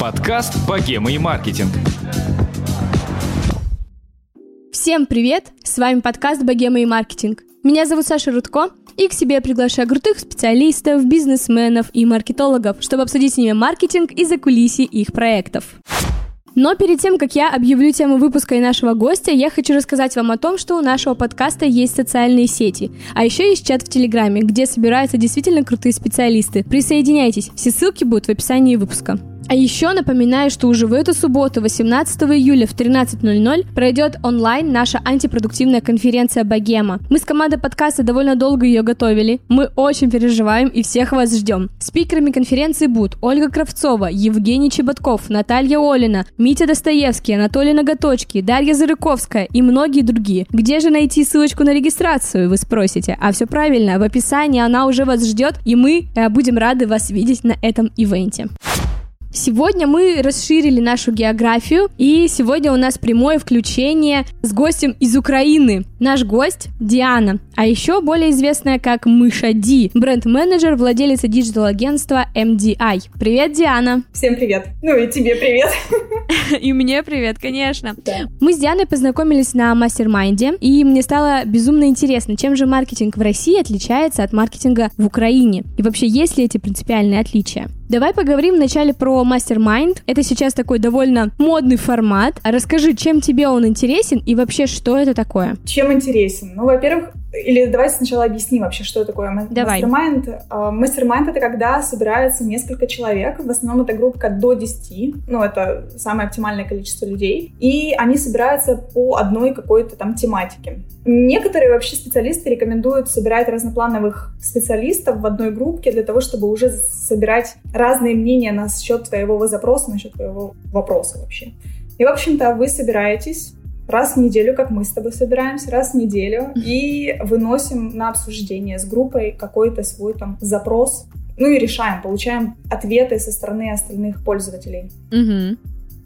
Подкаст «Богема и маркетинг». Всем привет! С вами подкаст «Богема и маркетинг». Меня зовут Саша Рудко, и к себе я приглашаю крутых специалистов, бизнесменов и маркетологов, чтобы обсудить с ними маркетинг и закулисье их проектов. Но перед тем, как я объявлю тему выпуска и нашего гостя, я хочу рассказать вам о том, что у нашего подкаста есть социальные сети, а еще есть чат в Телеграме, где собираются действительно крутые специалисты. Присоединяйтесь, все ссылки будут в описании выпуска. А еще напоминаю, что уже в эту субботу, 18 июля в 13.00, пройдет онлайн наша антипродуктивная конференция «Богема». Мы с командой подкаста довольно долго ее готовили. Мы очень переживаем и всех вас ждем. Спикерами конференции будут Ольга Кравцова, Евгений Чеботков, Наталья Олина, Митя Достоевский, Анатолий Ноготочки, Дарья Зарыковская и многие другие. Где же найти ссылочку на регистрацию, вы спросите? А все правильно, в описании она уже вас ждет, и мы э, будем рады вас видеть на этом ивенте. Сегодня мы расширили нашу географию, и сегодня у нас прямое включение с гостем из Украины. Наш гость Диана, а еще более известная как Мыша Ди, бренд-менеджер, владелица digital -агентства MDI. Привет, Диана! Всем привет! Ну и тебе привет! И мне привет, конечно. Мы с Дианой познакомились на mastermind е, и мне стало безумно интересно, чем же маркетинг в России отличается от маркетинга в Украине, и вообще есть ли эти принципиальные отличия. Давай поговорим вначале про Mastermind. Это сейчас такой довольно модный формат. Расскажи, чем тебе он интересен и вообще, что это такое? Чем интересен? Ну, во-первых, или давай сначала объясним вообще, что такое мастер-майнд. Мастер-майнд — это когда собирается несколько человек, в основном это группа до 10, ну, это самое оптимальное количество людей, и они собираются по одной какой-то там тематике. Некоторые вообще специалисты рекомендуют собирать разноплановых специалистов в одной группе для того, чтобы уже собирать разные мнения на счет твоего запроса, на счет твоего вопроса вообще. И, в общем-то, вы собираетесь, раз в неделю, как мы с тобой собираемся, раз в неделю, и выносим на обсуждение с группой какой-то свой там запрос, ну и решаем, получаем ответы со стороны остальных пользователей. Угу.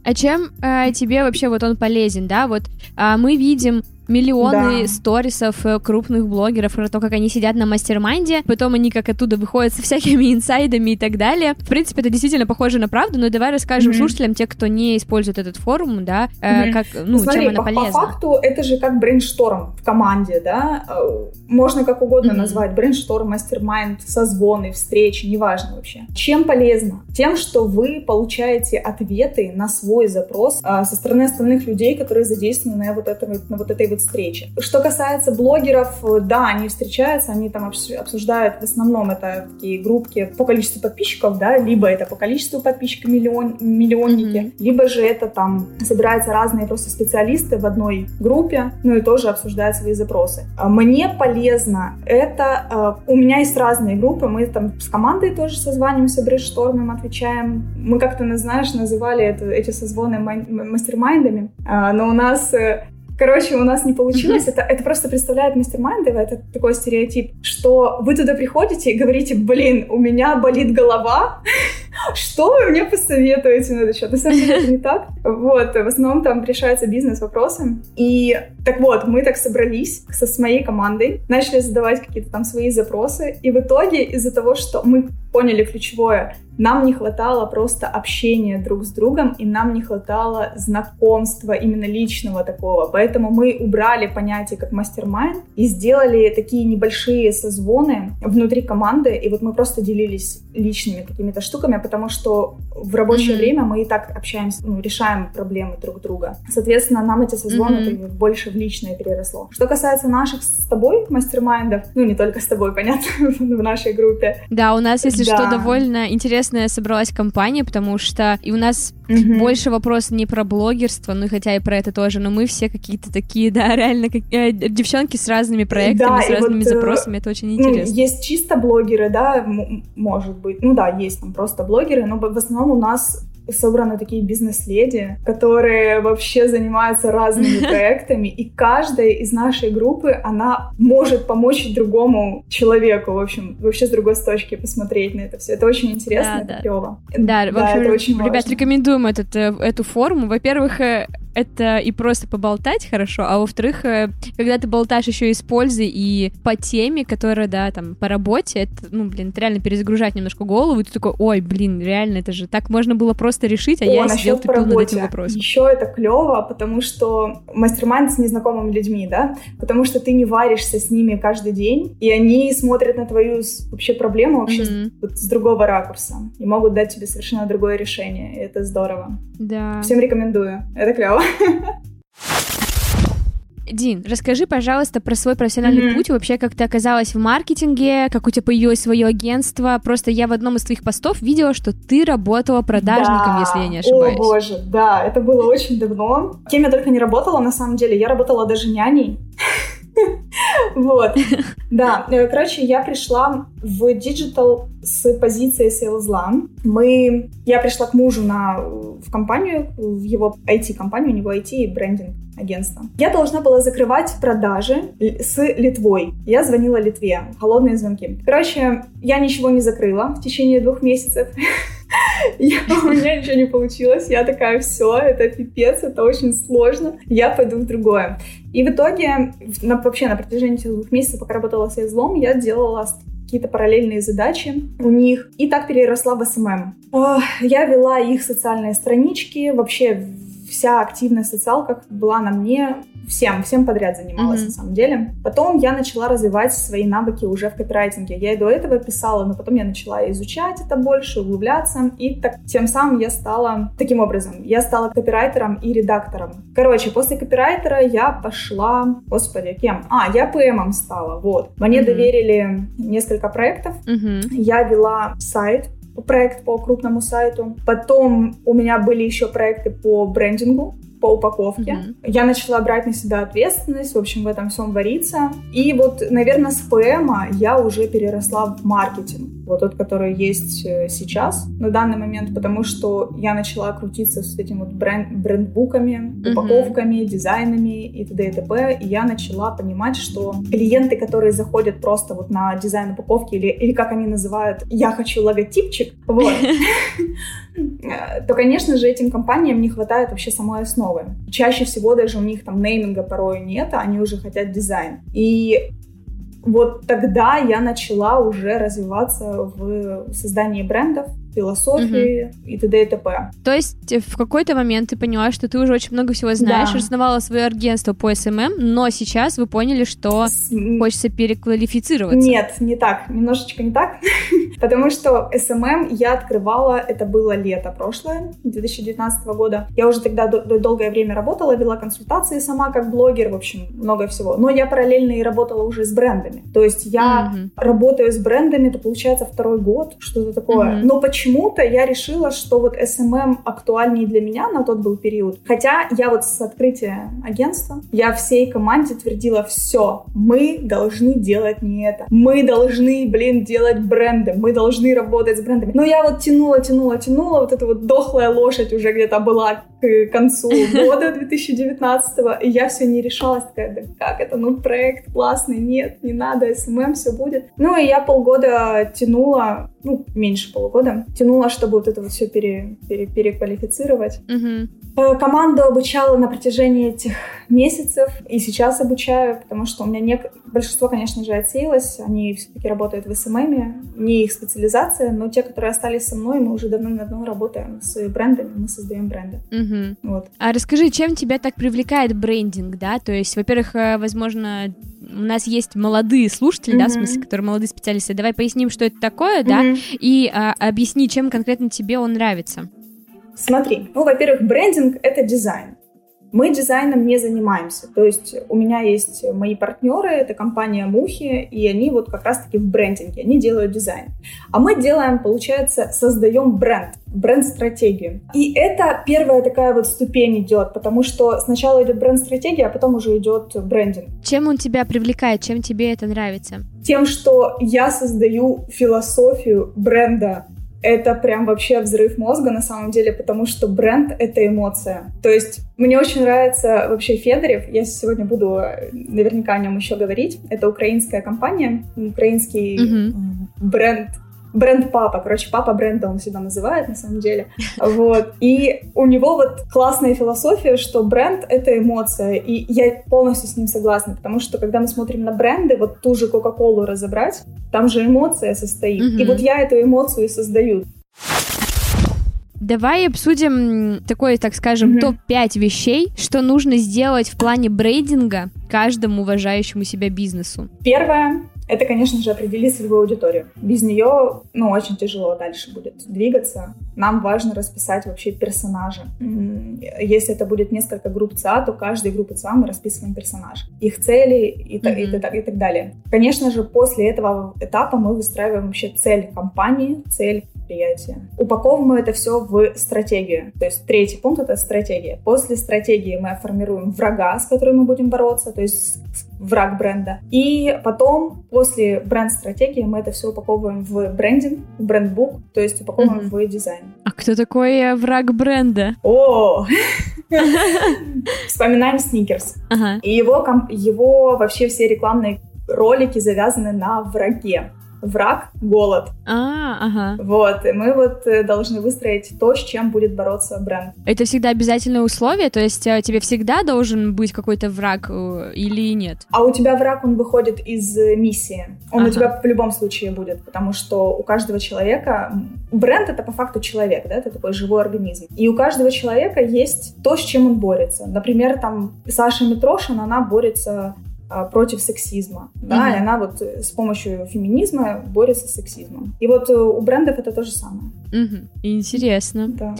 А чем э, тебе вообще вот он полезен, да? Вот э, мы видим миллионы да. сторисов э, крупных блогеров про то, как они сидят на mastermind е, потом они как оттуда выходят со всякими инсайдами и так далее. В принципе, это действительно похоже на правду, но давай расскажем mm-hmm. слушателям, те, кто не использует этот форум, да, mm-hmm. как, ну, Смотри, чем она по, полезна. По факту это же как brainstorm в команде, да, э, можно как угодно угу. назвать, brainstorm, mastermind, созвоны, встречи, неважно вообще. Чем полезно? Тем, что вы получаете ответы на свой запрос со стороны остальных людей, которые задействованы на вот, этой, на вот этой вот встречи. Что касается блогеров, да, они встречаются, они там обсуждают, в основном это такие группки по количеству подписчиков, да, либо это по количеству подписчиков миллион, миллионники, mm-hmm. либо же это там собираются разные просто специалисты в одной группе, ну и тоже обсуждают свои запросы. А мне полезно это, а, у меня есть разные группы, мы там с командой тоже созваниваемся, брейнштормим, отвечаем. Мы как-то, знаешь, называли это, эти созвоны мастер-майндами, а, но у нас э, Короче, у нас не получилось. Это, это просто представляет мастер-майндово, это такой стереотип, что вы туда приходите и говорите, блин, у меня болит голова, что вы мне посоветуете на этот счет? На самом деле это не так. Вот, в основном там решаются бизнес-вопросы. И так вот, мы так собрались со, с моей командой, начали задавать какие-то там свои запросы, и в итоге из-за того, что мы поняли ключевое, нам не хватало просто общения друг с другом, и нам не хватало знакомства именно личного такого. Поэтому мы убрали понятие как мастер-майнд и сделали такие небольшие созвоны внутри команды, и вот мы просто делились личными какими-то штуками, потому что в рабочее mm-hmm. время мы и так общаемся, ну, решаем проблемы друг друга. Соответственно, нам эти созвоны mm-hmm. больше в личное переросло. Что касается наших с тобой мастер-майндов, ну, не только с тобой, понятно, в нашей группе. Да, у нас, если да. что, довольно интересная собралась компания, потому что и у нас mm-hmm. больше вопрос не про блогерство, ну, хотя и про это тоже, но мы все какие-то такие, да, реально, как, э, девчонки с разными проектами, да, с разными вот, э, запросами, это очень ну, интересно. Есть чисто блогеры, да, может быть, ну да, есть там просто блогеры, но в основном у нас собраны такие бизнес-леди, которые вообще занимаются разными проектами, и каждая из нашей группы, она может помочь другому человеку, в общем, вообще с другой точки посмотреть на это все. Это очень интересно, да, это да. клево. Да, да, в общем, это очень ребят, важно. рекомендуем этот, э, эту форму. Во-первых, э, это и просто поболтать хорошо, а во-вторых, э, когда ты болтаешь еще и с пользой и по теме, которая, да, там, по работе, это, ну, блин, это реально перезагружать немножко голову, и ты такой, ой, блин, реально, это же так можно было просто решить, а О, я сидел тупил над этим вопросом. Еще это клево, потому что мастер с незнакомыми людьми, да, потому что ты не варишься с ними каждый день, и они смотрят на твою вообще проблему вообще с- Мгм. вот с другого ракурса и могут дать тебе совершенно другое решение. И это здорово. Да. Всем рекомендую. Это клево. Дин, расскажи, пожалуйста, про свой профессиональный Мгм. путь, вообще, как ты оказалась в маркетинге, как у тебя появилось свое агентство. Просто я в одном из твоих постов видела, что ты работала продажником, Да. если я не ошибаюсь. О боже, да, это было очень давно. Кем я только не работала, на самом деле. Я работала даже няней. Вот. Да, э, короче, я пришла в диджитал с позиции sales а. Мы, я пришла к мужу на, в компанию, в его IT-компанию, у него IT и брендинг агентство. Я должна была закрывать продажи с Литвой. Я звонила Литве, холодные звонки. Короче, я ничего не закрыла в течение двух месяцев. Я- у меня ничего не получилось. Я такая, все, это пипец, это очень сложно. Я пойду в другое. И в итоге, на- вообще на протяжении этих двух месяцев, пока работала с излом, я делала какие-то параллельные задачи у них. И так переросла в SMM. Ох, Я вела их социальные странички. Вообще вся активная социалка была на мне. Всем, всем подряд занималась Мгм. на самом деле. Потом я начала развивать свои навыки уже в копирайтинге. Я и до этого писала, но потом я начала изучать это больше, углубляться. И так, тем самым я стала таким образом. Я стала копирайтером и редактором. Короче, после копирайтера я пошла... Господи, кем? А, я PM ом стала, вот. Мне Мгм. доверили несколько проектов. Мгм. Я вела сайт, проект по крупному сайту. Потом у меня были еще проекты по брендингу, по упаковке. Мгм. Я начала брать на себя ответственность, в общем, в этом всем вариться. И вот, наверное, с ПМа я уже переросла в маркетинг. Вот тот, который есть э, сейчас, на данный момент, потому что я начала крутиться с этим вот бренд, брендбуками, упаковками, дизайнами и т.д. и т.п. И я начала понимать, что клиенты, которые заходят просто вот на дизайн упаковки или, или как они называют «я хочу логотипчик», вот, то, конечно же, этим компаниям не хватает вообще самой основы. Чаще всего даже у них там нейминга порой нет, а они уже хотят дизайн. И вот тогда я начала уже развиваться в создании брендов, философии и т.д. и т.п. То есть э, в какой-то момент ты поняла, что ты уже очень много всего знаешь, Да. основала свое агентство по SMM, но сейчас вы поняли, что С- хочется переквалифицироваться. Нет, не так, немножечко не так, потому что SMM я открывала, это было лето прошлое, 2019 года. Я уже тогда до- до- долгое время работала, вела консультации сама как блогер, в общем, много всего. Но я параллельно и работала уже с брендами. То есть я Мгм. работаю с брендами, это получается второй год, что-то такое. Мгм. Но почему-то я решила, что вот SMM актуальнее для меня на тот был период. Хотя я вот с открытия агентства, я всей команде твердила, все, мы должны делать не это. Мы должны, блин, делать бренды, мы должны работать с брендами. Но я вот тянула, тянула, тянула, вот эта вот дохлая лошадь уже где-то была к концу года 2019 и я все не решалась, такая, да как это, ну проект классный, нет, не надо, SMM, все будет. Ну и я полгода тянула, ну меньше полугода, тянула, чтобы вот это вот все пере, пере- переквалифицировать. Э, Команду обучала на протяжении этих месяцев, и сейчас обучаю, потому что у меня нек- большинство, конечно же, отсеялось, они все-таки работают в SMM е, не их специализация, но те, которые остались со мной, мы уже давно-давно работаем с брендами, мы создаем бренды. Мгм. Вот. А расскажи, чем тебя так привлекает брендинг, да? То есть, во-первых, э, возможно, у нас есть молодые слушатели, да, в смысле, которые молодые специалисты. Давай поясним, что это такое, да, Мгм. и а, объясни, чем конкретно тебе он нравится. Смотри, ну, во-первых, брендинг — это дизайн. Мы дизайном не занимаемся. То есть у меня есть мои партнеры, это компания Мухи, и они вот как раз-таки в брендинге, они делают дизайн. А мы делаем, получается, создаем бренд, бренд-стратегию. И это первая такая вот ступень идет, потому что сначала идет бренд-стратегия, а потом уже идет брендинг. Чем он тебя привлекает, чем тебе это нравится? Тем, что я создаю философию бренда это прям вообще взрыв мозга на самом деле, потому что бренд — это эмоция. То есть мне очень нравится вообще Федорев, я сегодня буду э, наверняка о нем еще говорить. Это украинская компания, украинский м, бренд бренд папа, короче, папа бренда он себя называет на самом деле, вот, и у него вот классная философия, что бренд — это эмоция, и я полностью с ним согласна, потому что когда мы смотрим на бренды, вот ту же Кока-Колу разобрать, там же эмоция состоит, и вот я эту эмоцию и создаю. Давай обсудим такой, так скажем, Мгм. топ-5 вещей, что нужно сделать в плане брейдинга каждому уважающему себя бизнесу. Первое — это, конечно же, определить целевую аудиторию. Без нее, ну, очень тяжело дальше будет двигаться. Нам важно расписать вообще персонажа. Если это будет несколько групп ЦА, то каждой группы ЦА мы расписываем персонаж. Их цели и, та- и та- и так далее. Конечно же, после этого этапа мы выстраиваем вообще цель компании, цель предприятия. Упаковываем это все в стратегию. То есть третий пункт — это стратегия. После стратегии мы формируем врага, с которым мы будем бороться, то есть враг бренда. И потом, после бренд-стратегии, мы это все упаковываем в брендинг, в брендбук, то есть упаковываем Мгм. в дизайн. А кто такой э, враг бренда? О! Вспоминаем Сникерс. И его вообще все рекламные ролики завязаны на враге. Враг — голод. А, ага. Вот, и мы вот э, должны выстроить то, с чем будет бороться бренд. Это всегда обязательное условие, то есть э, тебе всегда должен быть какой-то враг э, или нет? А у тебя враг, он выходит из миссии. Он Ага. у тебя в любом случае будет, потому что у каждого человека... Бренд — это по факту человек, да, это такой живой организм. И у каждого человека есть то, с чем он борется. Например, там Саша Митрошина, она борется против сексизма, да, Мгм. и она вот э, с помощью феминизма борется с сексизмом. И вот э, у брендов это то же самое. Мгм. Интересно. Да.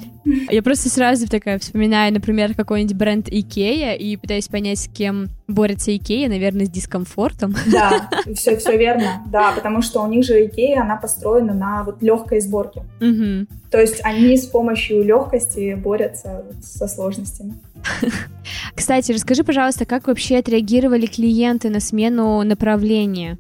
Я просто сразу такая вспоминаю, например, какой-нибудь бренд Икея и пытаюсь понять, с кем борется Икея, наверное, с дискомфортом. Да, все, все верно, да, потому что у них же Икея, она построена на вот легкой сборке. Мгм. То есть они с помощью легкости борются со сложностями. Кстати, расскажи, пожалуйста, как вообще отреагировали клиенты на смену направления?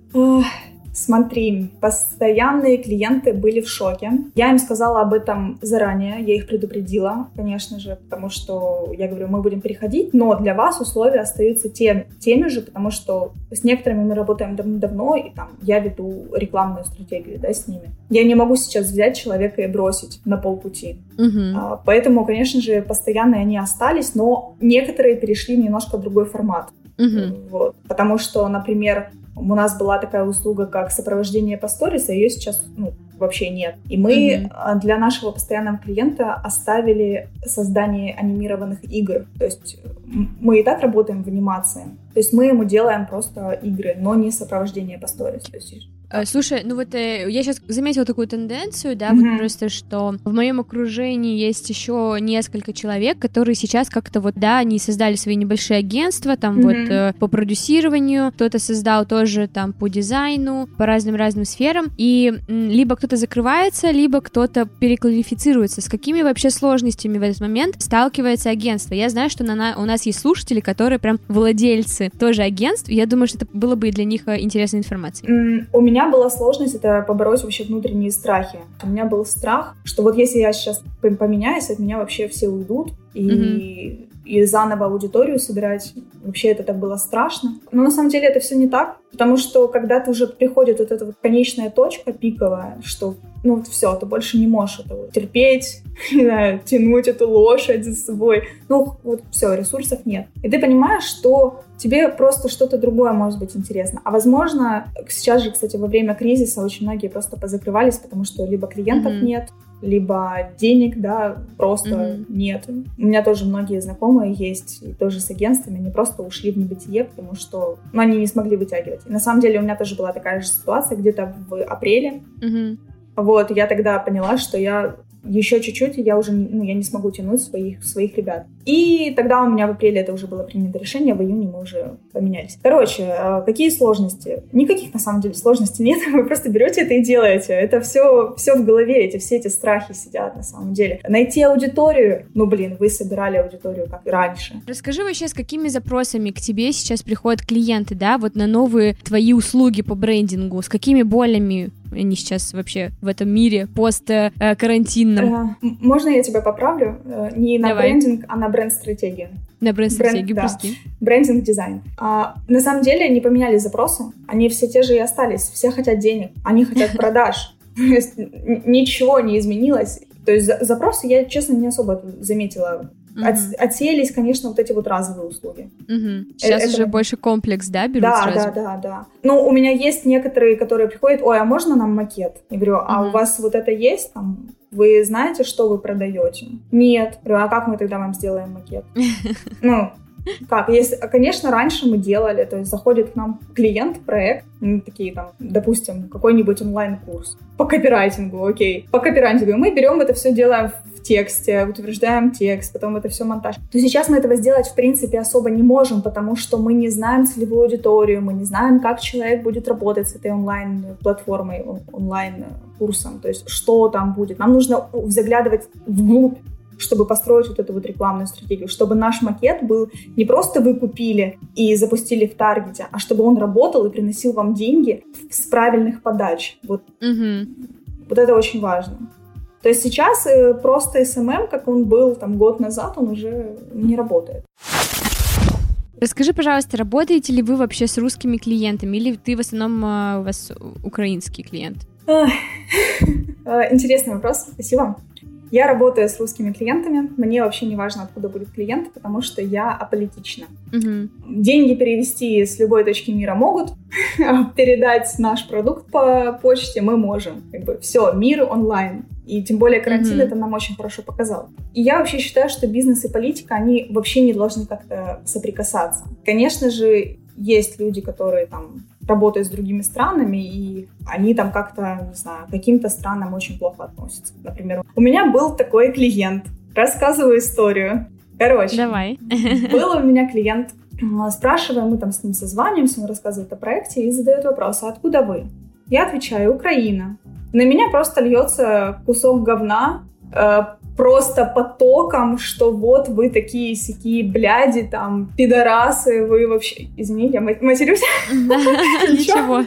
Смотри, постоянные клиенты были в шоке. Я им сказала об этом заранее, я их предупредила, конечно же, потому что я говорю, мы будем переходить, но для вас условия остаются тем, теми же, потому что с некоторыми мы работаем давно, и там я веду рекламную стратегию да, с ними. Я не могу сейчас взять человека и бросить на полпути. Мгм. А, Поэтому, конечно же, постоянные они остались, но некоторые перешли в немножко другой формат. Мгм. Вот. Потому что, например, у нас была такая услуга, как сопровождение по сторис, а ее сейчас ну, вообще нет. И мы а, для нашего постоянного клиента оставили создание анимированных игр. То есть мы и так работаем в анимации. То есть мы ему делаем просто игры, но не сопровождение по сторис. То есть Слушай, ну вот э, я сейчас заметила такую тенденцию, да, Мгм. вот просто, что в моем окружении есть еще несколько человек, которые сейчас как-то вот, да, они создали свои небольшие агентства, там Мгм. вот э, по продюсированию, кто-то создал тоже там по дизайну, по разным-разным сферам, и м, либо кто-то закрывается, либо кто-то переквалифицируется. С какими вообще сложностями в этот момент сталкивается агентство? Я знаю, что на, на- у нас есть слушатели, которые прям владельцы тоже агентств, и я думаю, что это было бы для них э, интересной информацией. М, У меня была сложность это побороть вообще внутренние страхи. У меня был страх, что вот если я сейчас поменяюсь, от меня вообще все уйдут, и, и заново аудиторию собирать, вообще это так было страшно. Но на самом деле это все не так, потому что когда ты уже приходит вот эта вот конечная точка пиковая, что ну вот все, ты больше не можешь это вот терпеть, не знаю, тянуть эту лошадь за собой. Ну вот все, ресурсов нет. И ты понимаешь, что тебе просто что-то другое может быть интересно. А возможно, сейчас же, кстати, во время кризиса очень многие просто позакрывались, потому что либо клиентов Мгм. нет, либо денег, да, просто Мгм. нет. У меня тоже многие знакомые есть, и тоже с агентствами, они просто ушли в небытие, потому что ну, они не смогли вытягивать. И на самом деле у меня тоже была такая же ситуация где-то в апреле. Мгм. Вот, я тогда поняла, что я еще чуть-чуть, и я уже ну, я не смогу тянуть своих, своих ребят. И тогда у меня в апреле это уже было принято решение, в июне мы уже поменялись. Короче, э, какие сложности? Никаких на самом деле сложностей нет, вы просто берете это и делаете. Это все, все в голове, эти, все эти страхи сидят на самом деле. Найти аудиторию, ну блин, вы собирали аудиторию как и раньше. Расскажи вообще, с какими запросами к тебе сейчас приходят клиенты, да, вот на новые твои услуги по брендингу, с какими болями они сейчас вообще в этом мире пост-карантинном Э, Можно я тебя поправлю? Э, Не на Давай. брендинг, а на бренд-стратегию. на бренд-стратегию, да. прости. брендинг дизайн. А, на самом деле не поменяли запросы, они все те же и остались. Все хотят денег, они хотят продаж. Ничего не изменилось. То есть за- запросы я, честно, не особо заметила. От- Мгм. отсеялись, конечно, вот эти вот разовые услуги. Мгм. Сейчас это- уже больше комплекс, да, берут Да, сразу? да, да, да. Ну, у меня есть некоторые, которые приходят, ой, а можно нам макет? Я говорю, а Мгм. у вас вот это есть там? Вы знаете, что вы продаете? Нет. Говорю, а как мы тогда вам сделаем макет? Ну, как? Если, а, конечно, раньше мы делали, то есть заходит к нам клиент, проект, ну, такие там, допустим, какой-нибудь онлайн-курс по копирайтингу, окей, по копирайтингу, мы берем это все, делаем в тексте, утверждаем текст, потом это все монтаж. То сейчас мы этого сделать, в принципе, особо не можем, потому что мы не знаем целевую аудиторию, мы не знаем, как человек будет работать с этой онлайн-платформой, он- онлайн-курсом, то есть что там будет. Нам нужно заглядывать вглубь чтобы построить вот эту вот рекламную стратегию, чтобы наш макет был не просто вы купили и запустили в таргете, а чтобы он работал и приносил вам деньги с правильных подач. Вот, Мгм. вот это очень важно. То есть сейчас э, просто SMM, как он был там год назад, он уже не работает. Расскажи, пожалуйста, работаете ли вы вообще с русскими клиентами, или ты в основном а, у вас украинский клиент? Э, Интересный вопрос, спасибо. Я работаю с русскими клиентами. Мне вообще не важно, откуда будет клиент, потому что я аполитична. Мгм. Деньги перевести с любой точки мира могут, передать наш продукт по почте мы можем. Как бы все, мир онлайн. И тем более карантин Мгм. это нам очень хорошо показал. И я вообще считаю, что бизнес и политика, они вообще не должны как-то соприкасаться. Конечно же, есть люди, которые там работают с другими странами, и они там как-то, не знаю, каким-то странам очень плохо относятся. Например, у меня был такой клиент. Рассказываю историю. Короче, Давай. был у меня клиент, а, спрашиваем, мы там с ним созваниваемся, он рассказывает о проекте и задает вопрос, а откуда вы? Я отвечаю, Украина. На меня просто льется кусок говна, э, просто потоком, что вот вы такие сякие бляди, там, пидорасы, вы вообще... Извините, я ма- матерюсь? Ничего.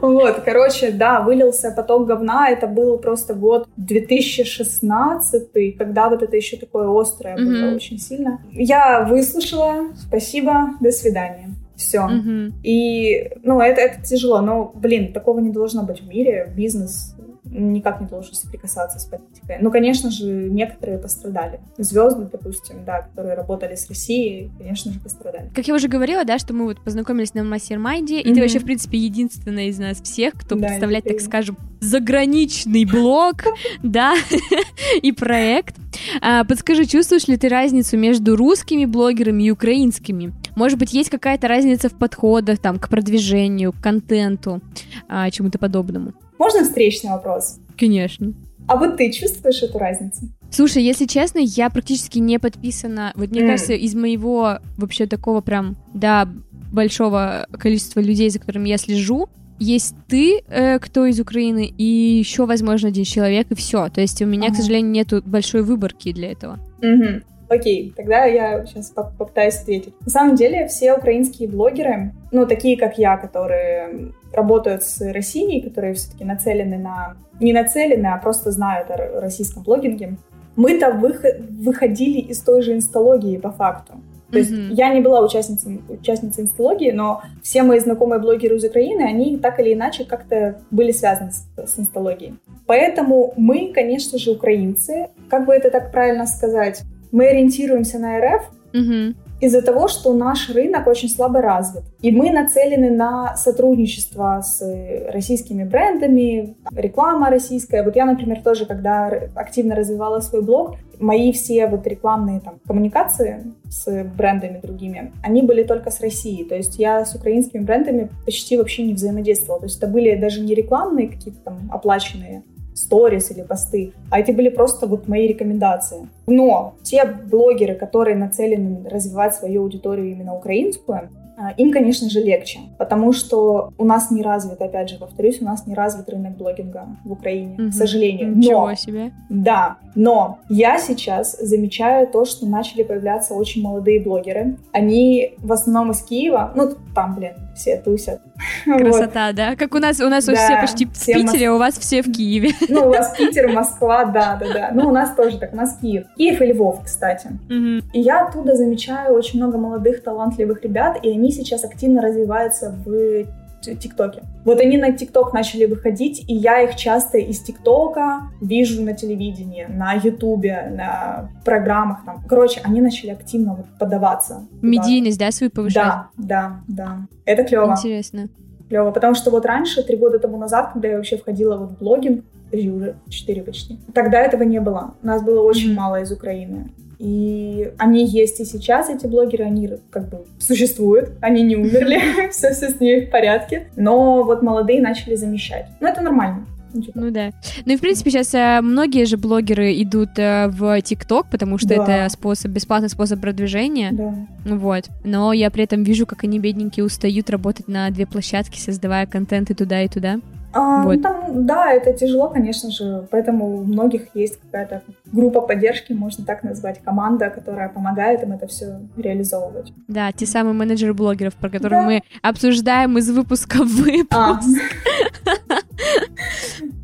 Вот, короче, да, вылился поток говна. Это был просто год 2016, когда вот это еще такое острое было очень сильно. Я выслушала, спасибо, до свидания. Все. Мгм. И, ну, это, это тяжело, но, блин, такого не должно быть в мире. Бизнес никак не должен соприкасаться с политикой. Ну, конечно же, некоторые пострадали. Звезды, допустим, да, которые работали с Россией, конечно же, пострадали. Как я уже говорила, да, что мы вот познакомились на mastermind е, и Мгм. ты вообще, в принципе, единственная из нас всех, кто Да, представляет, так скажем, заграничный блог, да, и проект. А, Подскажи, чувствуешь ли ты разницу между русскими блогерами и украинскими? Может быть, есть какая-то разница в подходах там к продвижению, к контенту, а, чему-то подобному? Можно встречный вопрос? Конечно. А вот ты чувствуешь эту разницу? Слушай, если честно, я практически не подписана. Вот мне М. кажется, из моего вообще такого прям, да, большого количества людей, за которыми я слежу, есть ты, э, кто из Украины, и еще, возможно, один человек, и все. То есть у меня, к Ага. сожалению, нету большой выборки для этого. Мгм. Окей, тогда я сейчас поп- попытаюсь ответить. На самом деле все украинские блогеры, ну, такие как я, которые работают с Россией, которые все-таки нацелены на... Не нацелены, а просто знают о российском блогинге, мы-то выхо- выходили из той же инсталогии по факту. То есть Мгм. я не была участницей, участницей инсталогии, но все мои знакомые блогеры из Украины, они так или иначе как-то были связаны с, с инсталогией. Поэтому мы, конечно же, украинцы, как бы это так правильно сказать, мы ориентируемся на РФ Мгм. из-за того, что наш рынок очень слабо развит. И мы нацелены на сотрудничество с э, российскими брендами, реклама российская. Вот я, например, тоже, когда активно развивала свой блог, мои все вот рекламные там коммуникации с брендами другими, они были только с Россией. То есть я с украинскими брендами почти вообще не взаимодействовала. То есть это были даже не рекламные какие-то там оплаченные сторис или посты, а эти были просто вот мои рекомендации. Но те блогеры, которые нацелены развивать свою аудиторию именно украинскую, а, им, конечно же, легче, потому что у нас не развит, опять же, повторюсь, у нас не развит рынок блогинга в Украине, Мгм. к сожалению. Ничего Но, себе. да, но я сейчас замечаю то, что начали появляться очень молодые блогеры. Они в основном из Киева, ну, там, блин, все тусят. Вот. Красота, да? Как у нас, у нас Да, все почти в все Питере, а у вас все в Киеве. Ну, у вас Питер, Москва, да, да, да. Ну, у нас тоже так, у нас Киев. Киев и Львов, кстати. Мгм. И я оттуда замечаю очень много молодых, талантливых ребят, и они сейчас активно развиваются в ТикТоке. Вот они на ТикТок начали выходить, и я их часто из ТикТока вижу на телевидении, на Ютубе, на программах там. Короче, они начали активно вот подаваться. Медийность, да, свою повышать? Да, да, да. Это клево. Интересно. Клево, потому что вот раньше, три года тому назад, когда я вообще входила вот в блогинг, уже четыре почти, тогда этого не было. Нас было очень Мгм. мало из Украины. И они есть и сейчас, эти блогеры, они как бы существуют, они не умерли, все, все с ними в порядке. Но вот молодые начали замещать. Ну, это нормально. Ну, типа, Ну да. Ну и в принципе сейчас э, многие же блогеры идут э, в ТикТок, потому что Да. это способ, бесплатный способ продвижения. Да. Ну Вот. Но я при этом вижу, как они, бедненькие, устают работать на две площадки, создавая контент и туда, и туда. А, Вот. ну, там, да, это тяжело, конечно же, поэтому у многих есть какая-то группа поддержки, можно так назвать, команда, которая помогает им это все реализовывать. Да, те самые менеджеры блогеров, про которых Да. мы обсуждаем из выпуска в выпуск. А,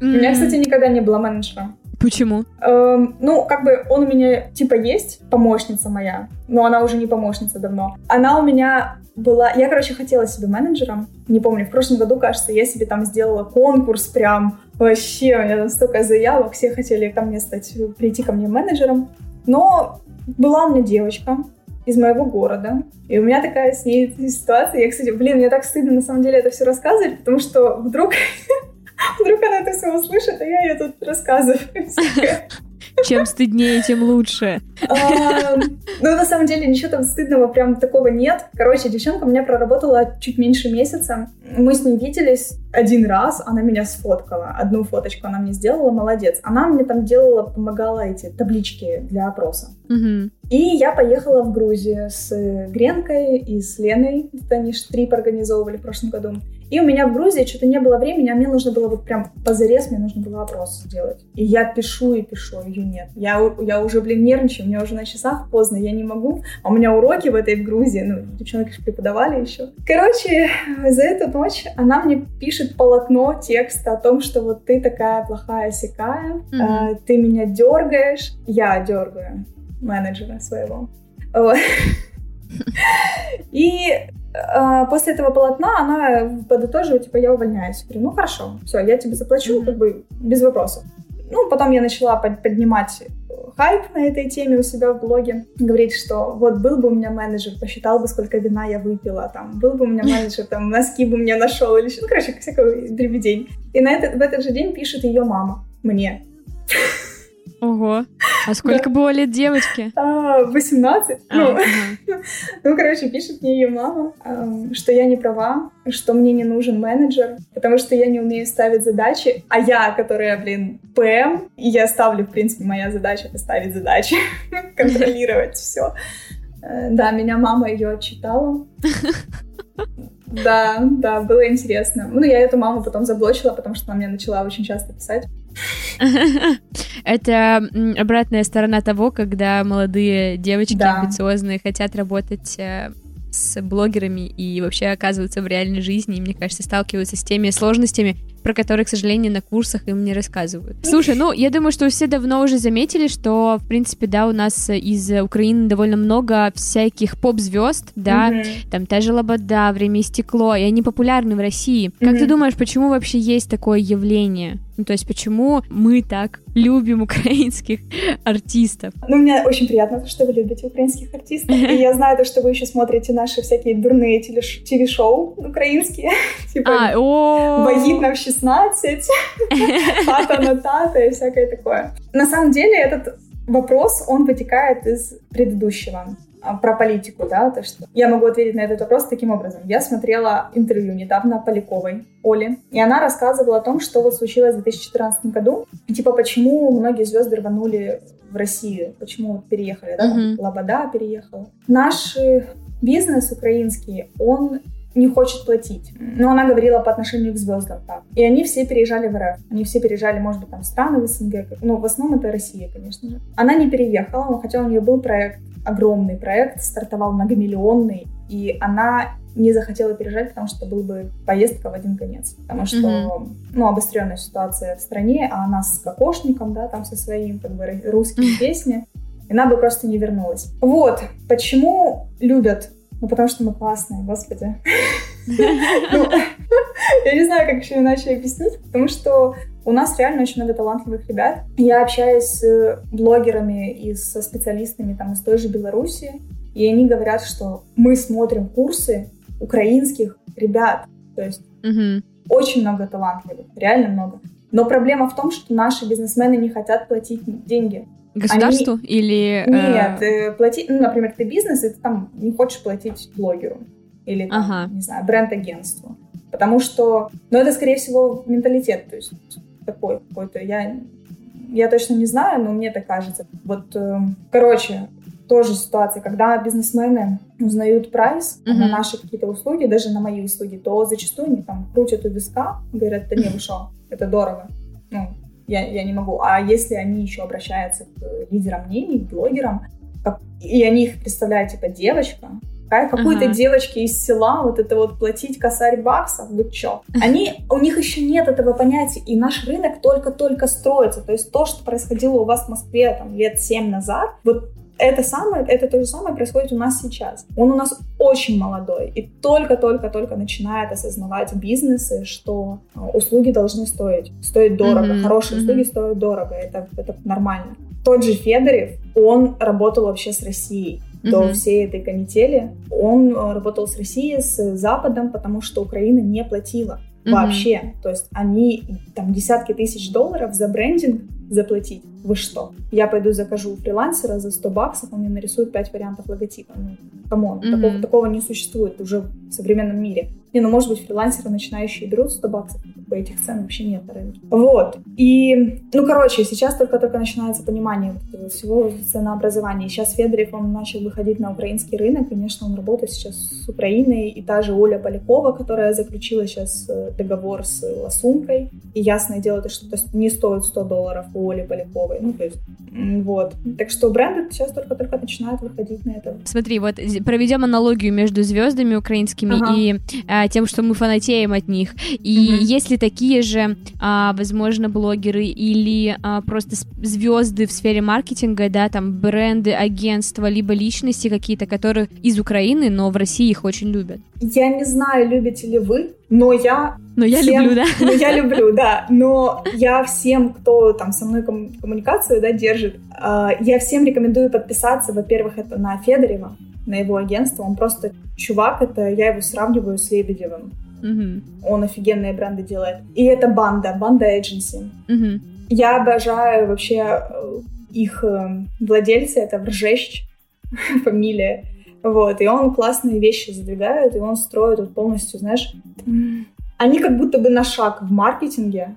у меня, кстати, никогда не было менеджера. Почему? Эм, ну, как бы он у меня типа есть, помощница моя, но она уже не помощница давно. Она у меня была... Я, короче, хотела себе менеджером. Не помню, в прошлом году, кажется, я себе там сделала конкурс прям. Вообще, у меня там столько заявок, все хотели ко мне стать, прийти ко мне менеджером. Но была у меня девочка из моего города. И у меня такая с ней ситуация. Я, кстати, блин, мне так стыдно на самом деле это все рассказывать, потому что вдруг Вдруг она это все услышит, а я ей тут рассказываю. Чем стыднее, тем лучше. А, Ну, на самом деле, ничего там стыдного прям такого нет. Короче, девчонка у меня проработала чуть меньше месяца. Мы с ней виделись один раз, она меня сфоткала. Одну фоточку она мне сделала, молодец. Она мне там делала, помогала эти таблички для опроса. И я поехала в Грузию с Гренкой и с Леной. Это они трип организовывали в прошлом году. И у меня в Грузии что-то не было времени, а мне нужно было вот прям позарез, мне нужно было опрос сделать. И я пишу и пишу, ее нет. Я, я уже, блин, нервничаю, у меня уже на часах поздно, я не могу. А у меня уроки в этой в Грузии, ну, девчонки же преподавали еще. Короче, за эту ночь она мне пишет полотно текста о том, что вот ты такая плохая сякая, Мгм. ты меня дергаешь, я дергаю менеджера своего. Вот. И а, после этого полотна она подытожила, типа, я увольняюсь. Я говорю, ну хорошо, все, я тебе заплачу, Мгм. как бы без вопросов. Ну, потом я начала под- поднимать э, хайп на этой теме у себя в блоге, говорить, что вот был бы у меня менеджер, посчитал бы, сколько вина я выпила, там, был бы у меня менеджер, там, носки бы мне нашел, или что, ну, короче, всякого дребедень. И на этот, в этот же день пишет ее мама мне. Ого. А сколько было лет девочке? А, 18? А, Ну, ага. Ну, короче, пишет мне ее мама, эм, что я не права, что мне не нужен менеджер, потому что я не умею ставить задачи, а я, которая, блин, ПМ, и я ставлю, в принципе, моя задача — это ставить задачи, контролировать все. Да, меня мама ее отчитала. Да, да, было интересно. Ну, я эту маму потом заблочила, потому что она мне начала очень часто писать. Это обратная сторона того, когда молодые девочки Да. амбициозные хотят работать э, с блогерами и вообще оказываются в реальной жизни, и, мне кажется, сталкиваются с теми сложностями, про которые, к сожалению, на курсах им не рассказывают. Слушай, ну, я думаю, что все давно уже заметили, что, в принципе, да, у нас из Украины довольно много всяких поп-звезд, да, Мгм. там та же Лобода, Время и стекло, и они популярны в России. Как ты Мгм. думаешь, почему вообще есть такое явление? Ну, то есть, почему мы так любим украинских артистов? Ну, мне очень приятно, что вы любите украинских артистов. И я знаю, то, что вы еще смотрите наши всякие дурные телеш- ТВ-шоу украинские. Типа «Вагитна в 16», «Тата на тата» и всякое такое. На самом деле этот вопрос, он вытекает из предыдущего про политику, да, то что я могу ответить на этот вопрос таким образом. Я смотрела интервью недавно Поляковой Оли, и она рассказывала о том, что вот случилось в 2014 году, типа почему многие звезды рванули в Россию, почему переехали, да, Мгм. Лобода переехала. Наш бизнес украинский, он не хочет платить. Но она говорила по отношению к звездам так. И они все переезжали в РФ. Они все переезжали, может быть, там в страны в СНГ. Ну, в основном это Россия, конечно же. Она не переехала, но хотя у нее был проект, огромный проект, стартовал многомиллионный, и она не захотела переезжать, потому что был бы поездка в один конец. Потому что, ну, обостренная ситуация в стране, а она с кокошником, да, там со своим, как бы, русскими песни, и она бы просто не вернулась. Вот, почему любят ну, потому что мы классные, господи. Я не знаю, как еще иначе объяснить, потому что у нас реально очень много талантливых ребят. Я общаюсь с блогерами и со специалистами там из той же Беларуси, и они говорят, что мы смотрим курсы украинских ребят. То есть Мгм. очень много талантливых, реально много. Но проблема в том, что наши бизнесмены не хотят платить деньги. Государству или... э, Нет, э, платить, ну, например, ты бизнес, и ты там не хочешь платить блогеру или, там, Ага. не знаю, бренд-агентству. Потому что, ну, это, скорее всего, менталитет, то есть такой какой-то. Я, я точно не знаю, но мне так кажется. Вот, э, короче, тоже ситуация, когда бизнесмены узнают прайс там, на наши какие-то услуги, даже на мои услуги, то зачастую они там крутят у виска, говорят, да не, вы шо, это дорого. Ну, я, я не могу. А если они еще обращаются к лидерам мнений, к блогерам, как- и они их представляют, типа, девочка, какой-то Ага. девочке из села вот это вот платить косарь баксов, вы чё? Они, у них еще нет этого понятия, и наш рынок только-только строится. То есть то, что происходило у вас в Москве там, лет 7 назад, вот это самое, это то же самое происходит у нас сейчас. Он у нас очень молодой и только-только-только начинает осознавать бизнесы, что э, услуги должны стоить, стоить дорого, Мгм, хорошие мгм. услуги стоят дорого, это, это нормально. Тот же Федорив, он работал вообще с Россией до Мгм. всей этой канители. Он э, работал с Россией, с Западом, потому что Украина не платила вообще. То есть они там десятки тысяч долларов за брендинг заплатить. Вы что? Я пойду закажу у фрилансера за 100 баксов, он мне нарисует 5 вариантов логотипа. Ну, come on, Мгм. такого, такого не существует уже в современном мире. Не, ну, может быть, фрилансеры начинающие берут 100 баксов, по этих цен вообще нет на рынке. Вот. И, ну, короче, сейчас только-только начинается понимание вот этого всего ценообразования. Сейчас Федорев, он начал выходить на украинский рынок. Конечно, он работает сейчас с Украиной. И та же Оля Полякова, которая заключила сейчас э, договор с Ласункой. И ясное дело, то, что это не стоит 100 долларов Оли Поляковой. Ну, то есть, вот. Так что бренды сейчас только-только начинают выходить на это. Смотри, вот проведем аналогию между звездами украинскими Ага. и а, тем, что мы фанатеем от них. И Мгм. есть ли такие же, а, возможно, блогеры или а, просто звезды в сфере маркетинга, да, там бренды, агентства, либо личности какие-то, которые из Украины, но в России их очень любят. Я не знаю, любите ли вы, но я Но я Всем- люблю, да. Ну, я люблю, да. Но я всем, кто там со мной ком- коммуникацию да, держит, э, я всем рекомендую подписаться, во-первых, это на Федорева, на его агентство. Он просто чувак, это я его сравниваю с Лебедевым. Мгм. Он офигенные бренды делает. И это банда, банда Agency. Мгм. Я обожаю вообще э, их э, владельца, это Вржещ, фамилия. Вот, и он классные вещи задвигает, и он строит вот полностью, знаешь, они как будто бы на шаг в маркетинге,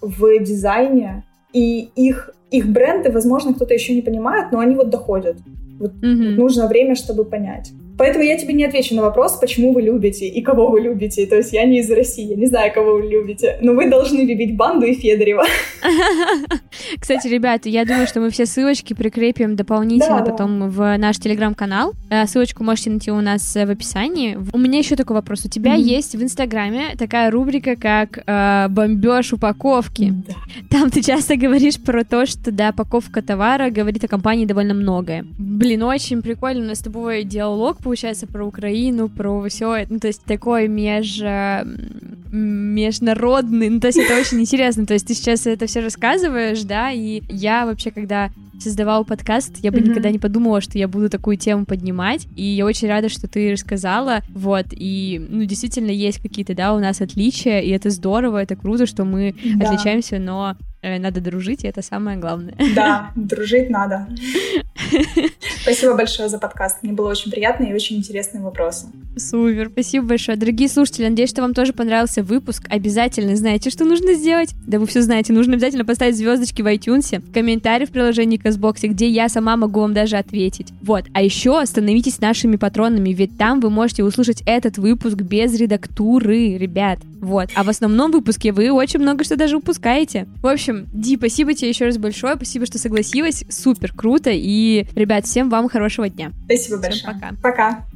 в дизайне, и их, их бренды, возможно, кто-то еще не понимает, но они вот доходят. Вот Мгм. нужно время, чтобы понять. Поэтому я тебе не отвечу на вопрос, почему вы любите и кого вы любите. То есть я не из России, я не знаю, кого вы любите. Но вы должны любить банду и Федорева. Кстати, ребята, я думаю, что мы все ссылочки прикрепим дополнительно Да, да. потом в наш телеграм-канал. Э, Ссылочку можете найти у нас э, в описании. У меня еще такой вопрос. У тебя есть в Инстаграме такая рубрика, как э, «Бомбеж упаковки». Да. Там ты часто говоришь про то, что, да, упаковка товара говорит о компании довольно многое. Блин, очень прикольно. У нас с тобой диалог, получается, про Украину, про все это. Ну, то есть такой меж... э, международный. Ну, то есть это очень интересно. То есть ты сейчас это все рассказываешь, да, и я вообще, когда создавала подкаст, я бы Мгм. никогда не подумала, что я буду такую тему поднимать, и я очень рада, что ты рассказала, вот, и, ну, действительно, есть какие-то, да, у нас отличия, и это здорово, это круто, что мы Да. отличаемся, но надо дружить, и это самое главное. Да, дружить надо. Спасибо большое за подкаст. Мне было очень приятно и очень интересные вопросы. Супер, спасибо большое. Дорогие слушатели, надеюсь, что вам тоже понравился выпуск. Обязательно знаете, что нужно сделать? Да вы все знаете, нужно обязательно поставить звездочки в iTunes, комментарий в приложении Казбоксе, где я сама могу вам даже ответить. Вот, а еще становитесь нашими патронами, ведь там вы можете услышать этот выпуск без редактуры, ребят. Вот, а в основном выпуске вы очень много что даже упускаете. В общем, общем, Ди, спасибо тебе еще раз большое. Спасибо, что согласилась. Супер круто. И, ребят, всем вам хорошего дня. Спасибо всем большое. Пока. Пока.